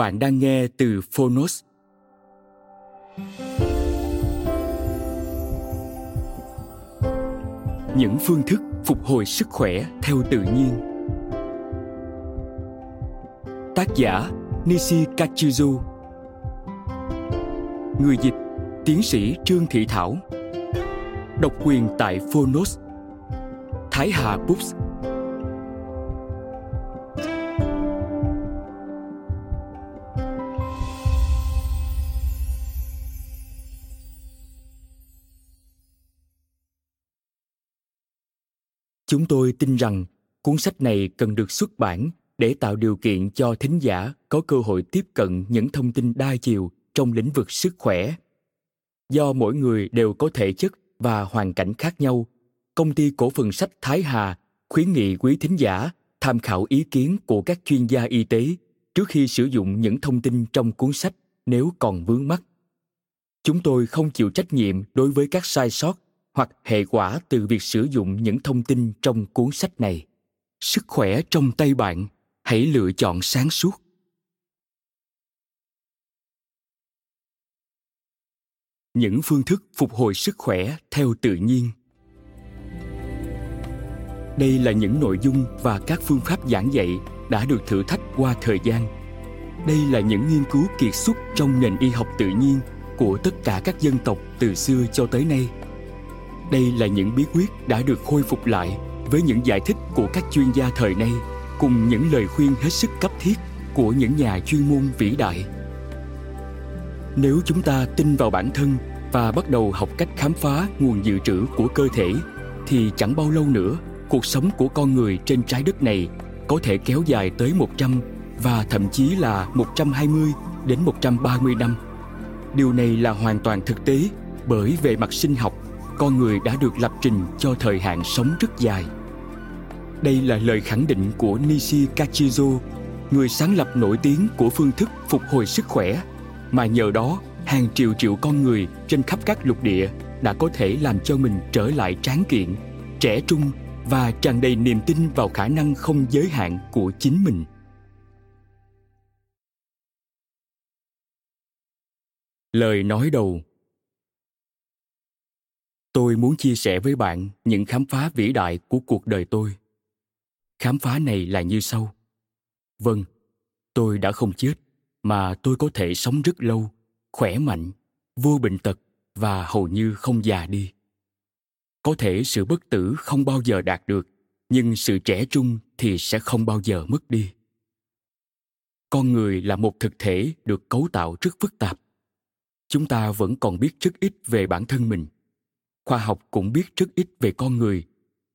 Bạn đang nghe từ Phonos. Những phương thức phục hồi sức khỏe theo tự nhiên. Tác giả Nishi Kachizu. Người dịch, Tiến sĩ Trương Thị Thảo Độc quyền tại Phonos Thái Hà Books Chúng tôi tin rằng cuốn sách này cần được xuất bản để tạo điều kiện cho thính giả có cơ hội tiếp cận những thông tin đa chiều trong lĩnh vực sức khỏe. Do mỗi người đều có thể chất và hoàn cảnh khác nhau, công ty cổ phần sách Thái Hà khuyến nghị quý thính giả tham khảo ý kiến của các chuyên gia y tế trước khi sử dụng những thông tin trong cuốn sách nếu còn vướng mắt Chúng tôi không chịu trách nhiệm đối với các sai sót hoặc hệ quả từ việc sử dụng những thông tin trong cuốn sách này. Sức khỏe trong tay bạn, hãy lựa chọn sáng suốt. Những phương thức phục hồi sức khỏe theo tự nhiên. Đây là những nội dung và các phương pháp giảng dạy đã được thử thách qua thời gian. Đây là những nghiên cứu kiệt xuất trong nền y học tự nhiên của tất cả các dân tộc từ xưa cho tới nay đây là những bí quyết đã được khôi phục lại với những giải thích của các chuyên gia thời nay cùng những lời khuyên hết sức cấp thiết của những nhà chuyên môn vĩ đại nếu chúng ta tin vào bản thân và bắt đầu học cách khám phá nguồn dự trữ của cơ thể, thì chẳng bao lâu nữa, cuộc sống của con người trên trái đất này có thể kéo dài tới 100 và thậm chí là 120 đến 130 năm. Điều này là hoàn toàn thực tế bởi về mặt sinh học con người đã được lập trình cho thời hạn sống rất dài. Đây là lời khẳng định của Nishi Kachizo, người sáng lập nổi tiếng của phương thức phục hồi sức khỏe, mà nhờ đó hàng triệu triệu con người trên khắp các lục địa đã có thể làm cho mình trở lại tráng kiện, trẻ trung và tràn đầy niềm tin vào khả năng không giới hạn của chính mình. Lời nói đầu tôi muốn chia sẻ với bạn những khám phá vĩ đại của cuộc đời tôi. Khám phá này là như sau. Vâng tôi đã không chết, mà tôi có thể sống rất lâu, khỏe mạnh, vô bệnh tật và hầu như không già đi. Có thể sự bất tử không bao giờ đạt được, nhưng sự trẻ trung thì sẽ không bao giờ mất đi. Con người là một thực thể được cấu tạo rất phức tạp. Chúng ta vẫn còn biết rất ít về bản thân mình khoa học cũng biết rất ít về con người.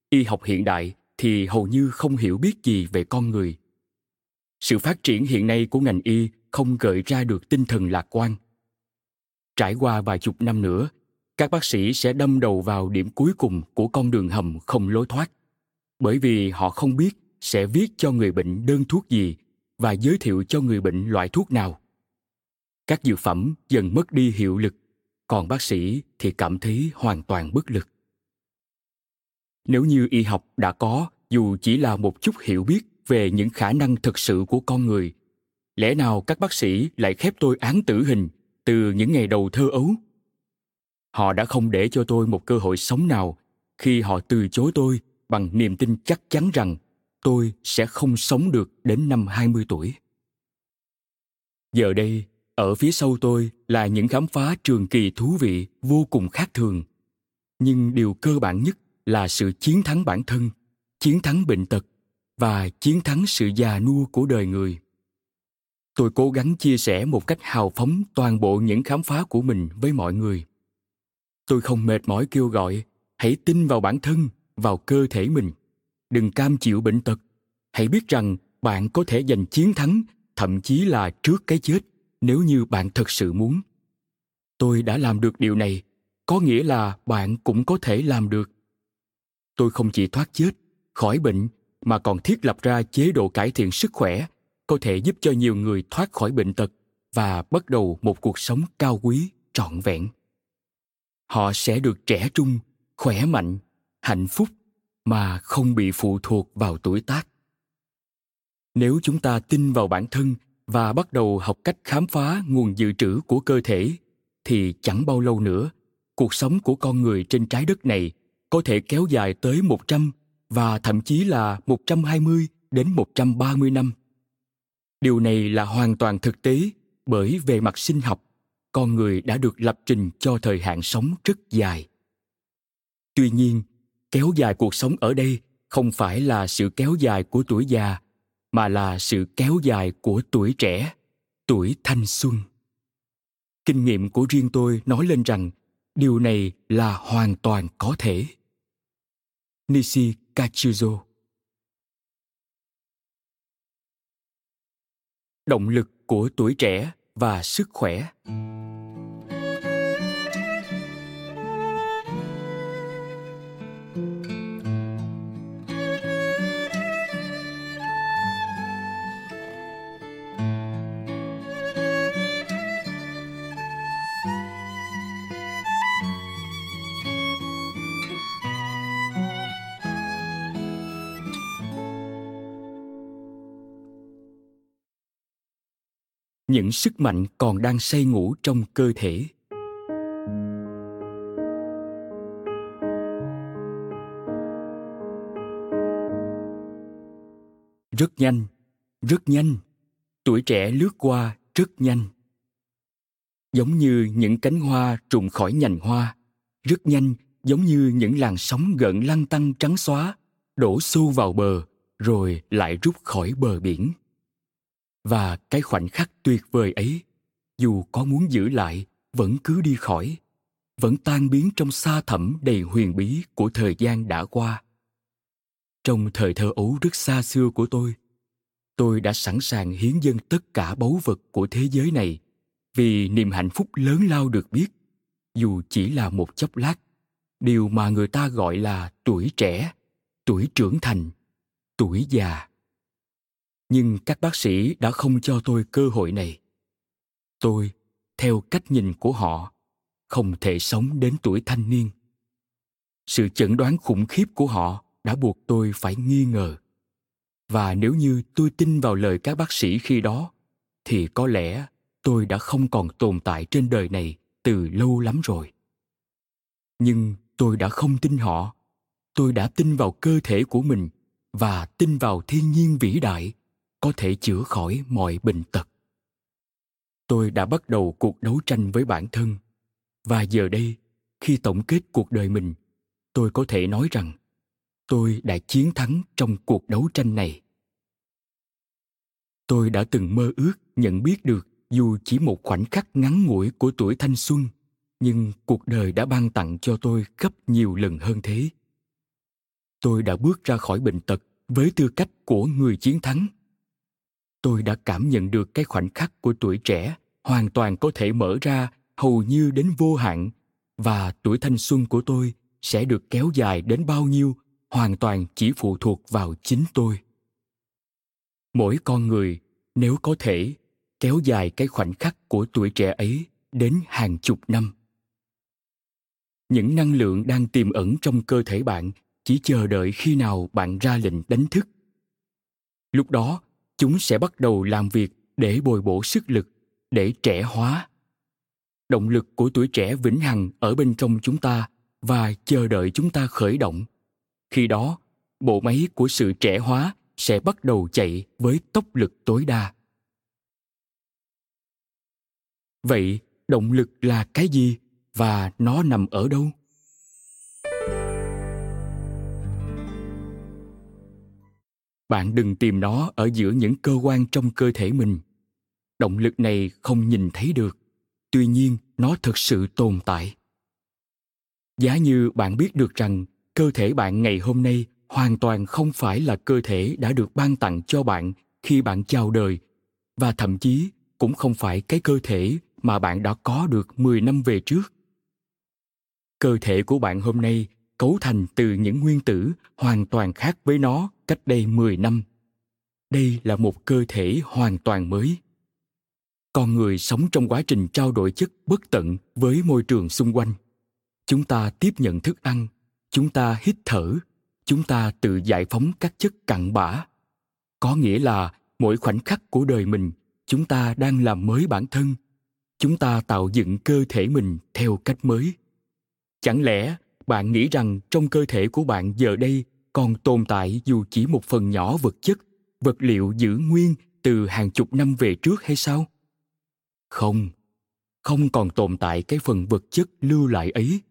Y học hiện đại thì hầu như không hiểu biết gì về con người. Sự phát triển hiện nay của ngành y không gợi ra được tinh thần lạc quan. Trải qua vài chục năm nữa, các bác sĩ sẽ đâm đầu vào điểm cuối cùng của con đường hầm không lối thoát. Bởi vì họ không biết sẽ viết cho người bệnh đơn thuốc gì và giới thiệu cho người bệnh loại thuốc nào. Các dược phẩm dần mất đi hiệu lực còn bác sĩ thì cảm thấy hoàn toàn bất lực nếu như y học đã có dù chỉ là một chút hiểu biết về những khả năng thực sự của con người lẽ nào các bác sĩ lại khép tôi án tử hình từ những ngày đầu thơ ấu họ đã không để cho tôi một cơ hội sống nào khi họ từ chối tôi bằng niềm tin chắc chắn rằng tôi sẽ không sống được đến năm 20 tuổi. Giờ đây, ở phía sau tôi là những khám phá trường kỳ thú vị vô cùng khác thường. Nhưng điều cơ bản nhất là sự chiến thắng bản thân, chiến thắng bệnh tật và chiến thắng sự già nua của đời người. Tôi cố gắng chia sẻ một cách hào phóng toàn bộ những khám phá của mình với mọi người. Tôi không mệt mỏi kêu gọi, hãy tin vào bản thân, vào cơ thể mình. Đừng cam chịu bệnh tật. Hãy biết rằng bạn có thể giành chiến thắng, thậm chí là trước cái chết nếu như bạn thật sự muốn. Tôi đã làm được điều này, có nghĩa là bạn cũng có thể làm được. Tôi không chỉ thoát chết, khỏi bệnh, mà còn thiết lập ra chế độ cải thiện sức khỏe, có thể giúp cho nhiều người thoát khỏi bệnh tật và bắt đầu một cuộc sống cao quý, trọn vẹn. Họ sẽ được trẻ trung, khỏe mạnh, hạnh phúc mà không bị phụ thuộc vào tuổi tác. Nếu chúng ta tin vào bản thân và bắt đầu học cách khám phá nguồn dự trữ của cơ thể thì chẳng bao lâu nữa, cuộc sống của con người trên trái đất này có thể kéo dài tới 100 và thậm chí là 120 đến 130 năm. Điều này là hoàn toàn thực tế bởi về mặt sinh học, con người đã được lập trình cho thời hạn sống rất dài. Tuy nhiên, kéo dài cuộc sống ở đây không phải là sự kéo dài của tuổi già mà là sự kéo dài của tuổi trẻ, tuổi thanh xuân. Kinh nghiệm của riêng tôi nói lên rằng điều này là hoàn toàn có thể. Nishi kachuzo động lực của tuổi trẻ và sức khỏe. Những sức mạnh còn đang say ngủ trong cơ thể. Rất nhanh rất nhanh. Tuổi trẻ lướt qua rất nhanh. Giống như những cánh hoa trùng khỏi nhành hoa. Rất nhanh, giống như những làn sóng gợn lăn tăng trắng xóa, đổ xô vào bờ, rồi lại rút khỏi bờ biển và cái khoảnh khắc tuyệt vời ấy, dù có muốn giữ lại, vẫn cứ đi khỏi, vẫn tan biến trong xa thẳm đầy huyền bí của thời gian đã qua. Trong thời thơ ấu rất xa xưa của tôi tôi đã sẵn sàng hiến dâng tất cả báu vật của thế giới này vì niềm hạnh phúc lớn lao được biết, dù chỉ là một chốc lát. Điều mà người ta gọi là tuổi trẻ, tuổi trưởng thành, tuổi già nhưng các bác sĩ đã không cho tôi cơ hội này. Tôi, theo cách nhìn của họ, không thể sống đến tuổi thanh niên. Sự chẩn đoán khủng khiếp của họ đã buộc tôi phải nghi ngờ. Và nếu như tôi tin vào lời các bác sĩ khi đó, thì có lẽ tôi đã không còn tồn tại trên đời này từ lâu lắm rồi. Nhưng tôi đã không tin họ. Tôi đã tin vào cơ thể của mình và tin vào thiên nhiên vĩ đại có thể chữa khỏi mọi bệnh tật. Tôi đã bắt đầu cuộc đấu tranh với bản thân. Và giờ đây, khi tổng kết cuộc đời mình, tôi có thể nói rằng tôi đã chiến thắng trong cuộc đấu tranh này. Tôi đã từng mơ ước nhận biết được dù chỉ một khoảnh khắc ngắn ngủi của tuổi thanh xuân, nhưng cuộc đời đã ban tặng cho tôi gấp nhiều lần hơn thế. Tôi đã bước ra khỏi bệnh tật với tư cách của người chiến thắng tôi đã cảm nhận được cái khoảnh khắc của tuổi trẻ hoàn toàn có thể mở ra hầu như đến vô hạn, và tuổi thanh xuân của tôi sẽ được kéo dài đến bao nhiêu hoàn toàn chỉ phụ thuộc vào chính tôi. Mỗi con người nếu có thể kéo dài cái khoảnh khắc của tuổi trẻ ấy đến hàng chục năm. Những năng lượng đang tiềm ẩn trong cơ thể bạn chỉ chờ đợi khi nào bạn ra lệnh đánh thức. Lúc đó chúng sẽ bắt đầu làm việc để bồi bổ sức lực, để trẻ hóa. Động lực của tuổi trẻ vĩnh hằng ở bên trong chúng ta và chờ đợi chúng ta khởi động. Khi đó, bộ máy của sự trẻ hóa sẽ bắt đầu chạy với tốc lực tối đa. Vậy, động lực là cái gì và nó nằm ở đâu? Bạn đừng tìm nó ở giữa những cơ quan trong cơ thể mình. Động lực này không nhìn thấy được. Tuy nhiên, nó thực sự tồn tại. Giá như bạn biết được rằng, cơ thể bạn ngày hôm nay hoàn toàn không phải là cơ thể đã được ban tặng cho bạn khi bạn chào đời, và thậm chí cũng không phải cái cơ thể mà bạn đã có được 10 năm về trước. Cơ thể của bạn hôm nay cấu thành từ những nguyên tử hoàn toàn khác với nó cách đây 10 năm. Đây là một cơ thể hoàn toàn mới. Con người sống trong quá trình trao đổi chất bất tận với môi trường xung quanh. Chúng ta tiếp nhận thức ăn, chúng ta hít thở, chúng ta tự giải phóng các chất cặn bã. Có nghĩa là mỗi khoảnh khắc của đời mình, chúng ta đang làm mới bản thân. Chúng ta tạo dựng cơ thể mình theo cách mới. Chẳng lẽ bạn nghĩ rằng trong cơ thể của bạn giờ đây còn tồn tại dù chỉ một phần nhỏ vật chất, vật liệu giữ nguyên từ hàng chục năm về trước hay sao? Không không còn tồn tại cái phần vật chất lưu lại ấy.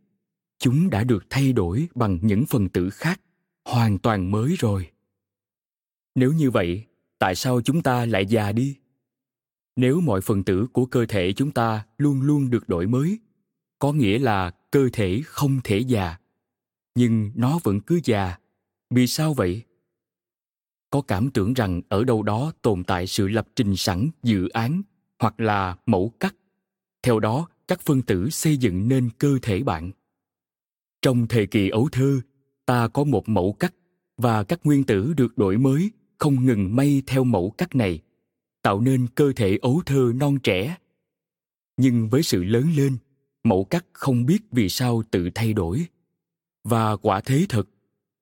Chúng đã được thay đổi bằng những phần tử khác, hoàn toàn mới rồi. Nếu như vậy, tại sao chúng ta lại già đi? Nếu mọi phần tử của cơ thể chúng ta luôn luôn được đổi mới, có nghĩa là cơ thể không thể già. Nhưng nó vẫn cứ già vì sao vậy? Có cảm tưởng rằng ở đâu đó tồn tại sự lập trình sẵn, dự án, hoặc là mẫu cắt. Theo đó, các phân tử xây dựng nên cơ thể bạn. Trong thời kỳ ấu thơ, ta có một mẫu cắt, và các nguyên tử được đổi mới, không ngừng may theo mẫu cắt này, tạo nên cơ thể ấu thơ non trẻ. Nhưng với sự lớn lên, mẫu cắt không biết vì sao tự thay đổi. Và quả thế thật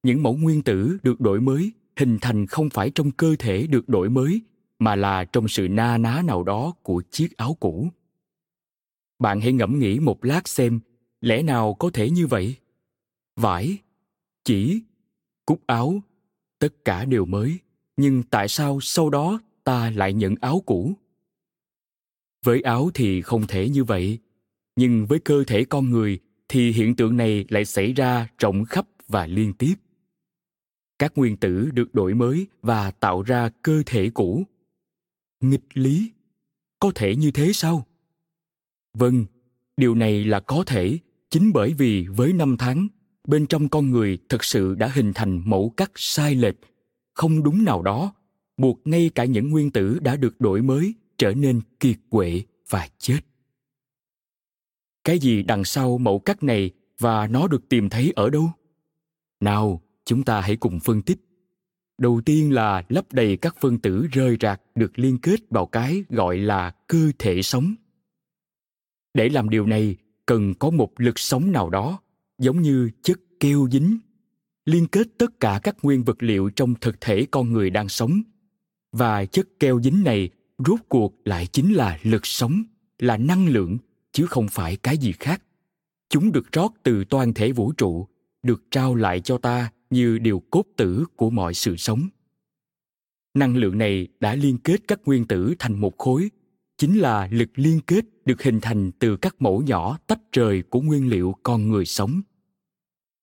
những mẫu nguyên tử được đổi mới hình thành không phải trong cơ thể được đổi mới, mà là trong sự na ná nào đó của chiếc áo cũ. Bạn hãy ngẫm nghĩ một lát xem, lẽ nào có thể như vậy? Vải, chỉ, cúc áo, tất cả đều mới, nhưng tại sao sau đó ta lại nhận áo cũ? Với áo thì không thể như vậy, nhưng với cơ thể con người thì hiện tượng này lại xảy ra rộng khắp và liên tiếp các nguyên tử được đổi mới và tạo ra cơ thể cũ. Nghịch lý. Có thể như thế sao? Vâng điều này là có thể, chính bởi vì với năm tháng, bên trong con người thực sự đã hình thành mẫu cắt sai lệch. Không đúng nào đó, buộc ngay cả những nguyên tử đã được đổi mới trở nên kiệt quệ và chết. Cái gì đằng sau mẫu cắt này và nó được tìm thấy ở đâu? Nào chúng ta hãy cùng phân tích. Đầu tiên là lấp đầy các phân tử rơi rạc được liên kết vào cái gọi là cơ thể sống. Để làm điều này, cần có một lực sống nào đó, giống như chất keo dính, liên kết tất cả các nguyên vật liệu trong thực thể con người đang sống. Và chất keo dính này rốt cuộc lại chính là lực sống, là năng lượng, chứ không phải cái gì khác. Chúng được rót từ toàn thể vũ trụ, được trao lại cho ta như điều cốt tử của mọi sự sống. Năng lượng này đã liên kết các nguyên tử thành một khối, chính là lực liên kết được hình thành từ các mẫu nhỏ tách rời của nguyên liệu con người sống.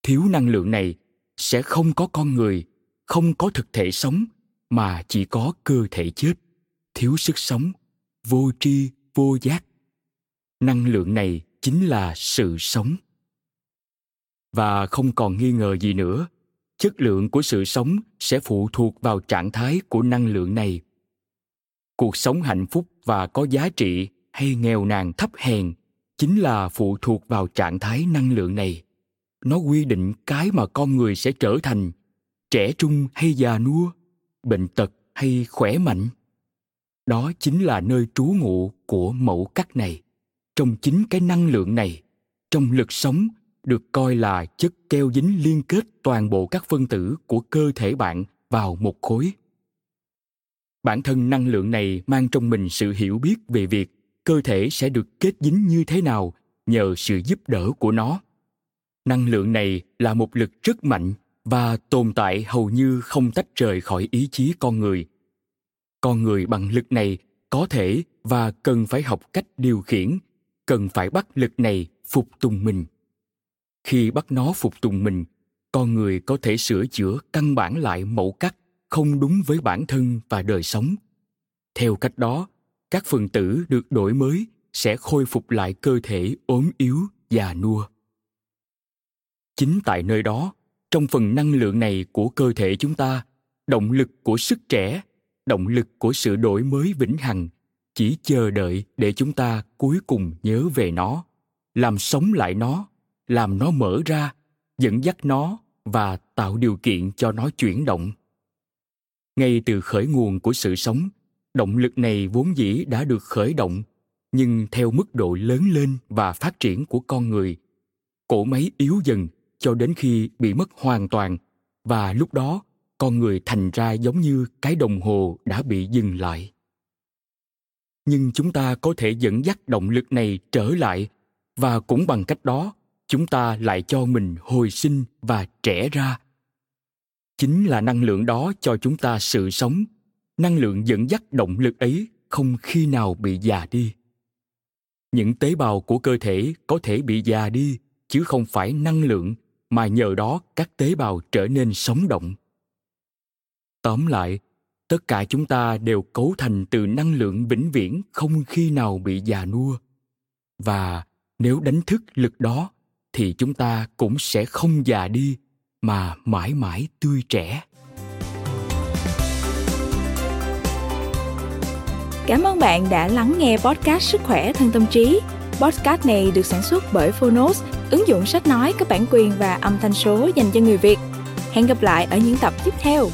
Thiếu năng lượng này sẽ không có con người, không có thực thể sống, mà chỉ có cơ thể chết. Thiếu sức sống, vô tri, vô giác. Năng lượng này chính là sự sống. Và không còn nghi ngờ gì nữa chất lượng của sự sống sẽ phụ thuộc vào trạng thái của năng lượng này. Cuộc sống hạnh phúc và có giá trị hay nghèo nàn thấp hèn chính là phụ thuộc vào trạng thái năng lượng này. Nó quy định cái mà con người sẽ trở thành, trẻ trung hay già nua, bệnh tật hay khỏe mạnh. Đó chính là nơi trú ngụ của mẫu cắt này. Trong chính cái năng lượng này, trong lực sống được coi là chất keo dính liên kết toàn bộ các phân tử của cơ thể bạn vào một khối. Bản thân năng lượng này mang trong mình sự hiểu biết về việc cơ thể sẽ được kết dính như thế nào nhờ sự giúp đỡ của nó. Năng lượng này là một lực rất mạnh và tồn tại hầu như không tách rời khỏi ý chí con người. Con người bằng lực này có thể và cần phải học cách điều khiển, cần phải bắt lực này phục tùng mình khi bắt nó phục tùng mình, con người có thể sửa chữa căn bản lại mẫu cắt không đúng với bản thân và đời sống. Theo cách đó, các phần tử được đổi mới sẽ khôi phục lại cơ thể ốm yếu già nua. Chính tại nơi đó, trong phần năng lượng này của cơ thể chúng ta, động lực của sức trẻ, động lực của sự đổi mới vĩnh hằng chỉ chờ đợi để chúng ta cuối cùng nhớ về nó, làm sống lại nó làm nó mở ra, dẫn dắt nó và tạo điều kiện cho nó chuyển động. Ngay từ khởi nguồn của sự sống, động lực này vốn dĩ đã được khởi động, nhưng theo mức độ lớn lên và phát triển của con người cỗ máy yếu dần cho đến khi bị mất hoàn toàn và lúc đó con người thành ra giống như cái đồng hồ đã bị dừng lại. Nhưng chúng ta có thể dẫn dắt động lực này trở lại và cũng bằng cách đó chúng ta lại cho mình hồi sinh và trẻ ra. Chính là năng lượng đó cho chúng ta sự sống. Năng lượng dẫn dắt động lực ấy không khi nào bị già đi. Những tế bào của cơ thể có thể bị già đi, chứ không phải năng lượng, mà nhờ đó các tế bào trở nên sống động. Tóm lại, tất cả chúng ta đều cấu thành từ năng lượng vĩnh viễn không khi nào bị già nua. Và nếu đánh thức lực đó thì chúng ta cũng sẽ không già đi mà mãi mãi tươi trẻ Cảm ơn bạn đã lắng nghe podcast Sức khỏe thân tâm trí. Podcast này được sản xuất bởi Phonos, ứng dụng sách nói có bản quyền và âm thanh số dành cho người Việt. Hẹn gặp lại ở những tập tiếp theo.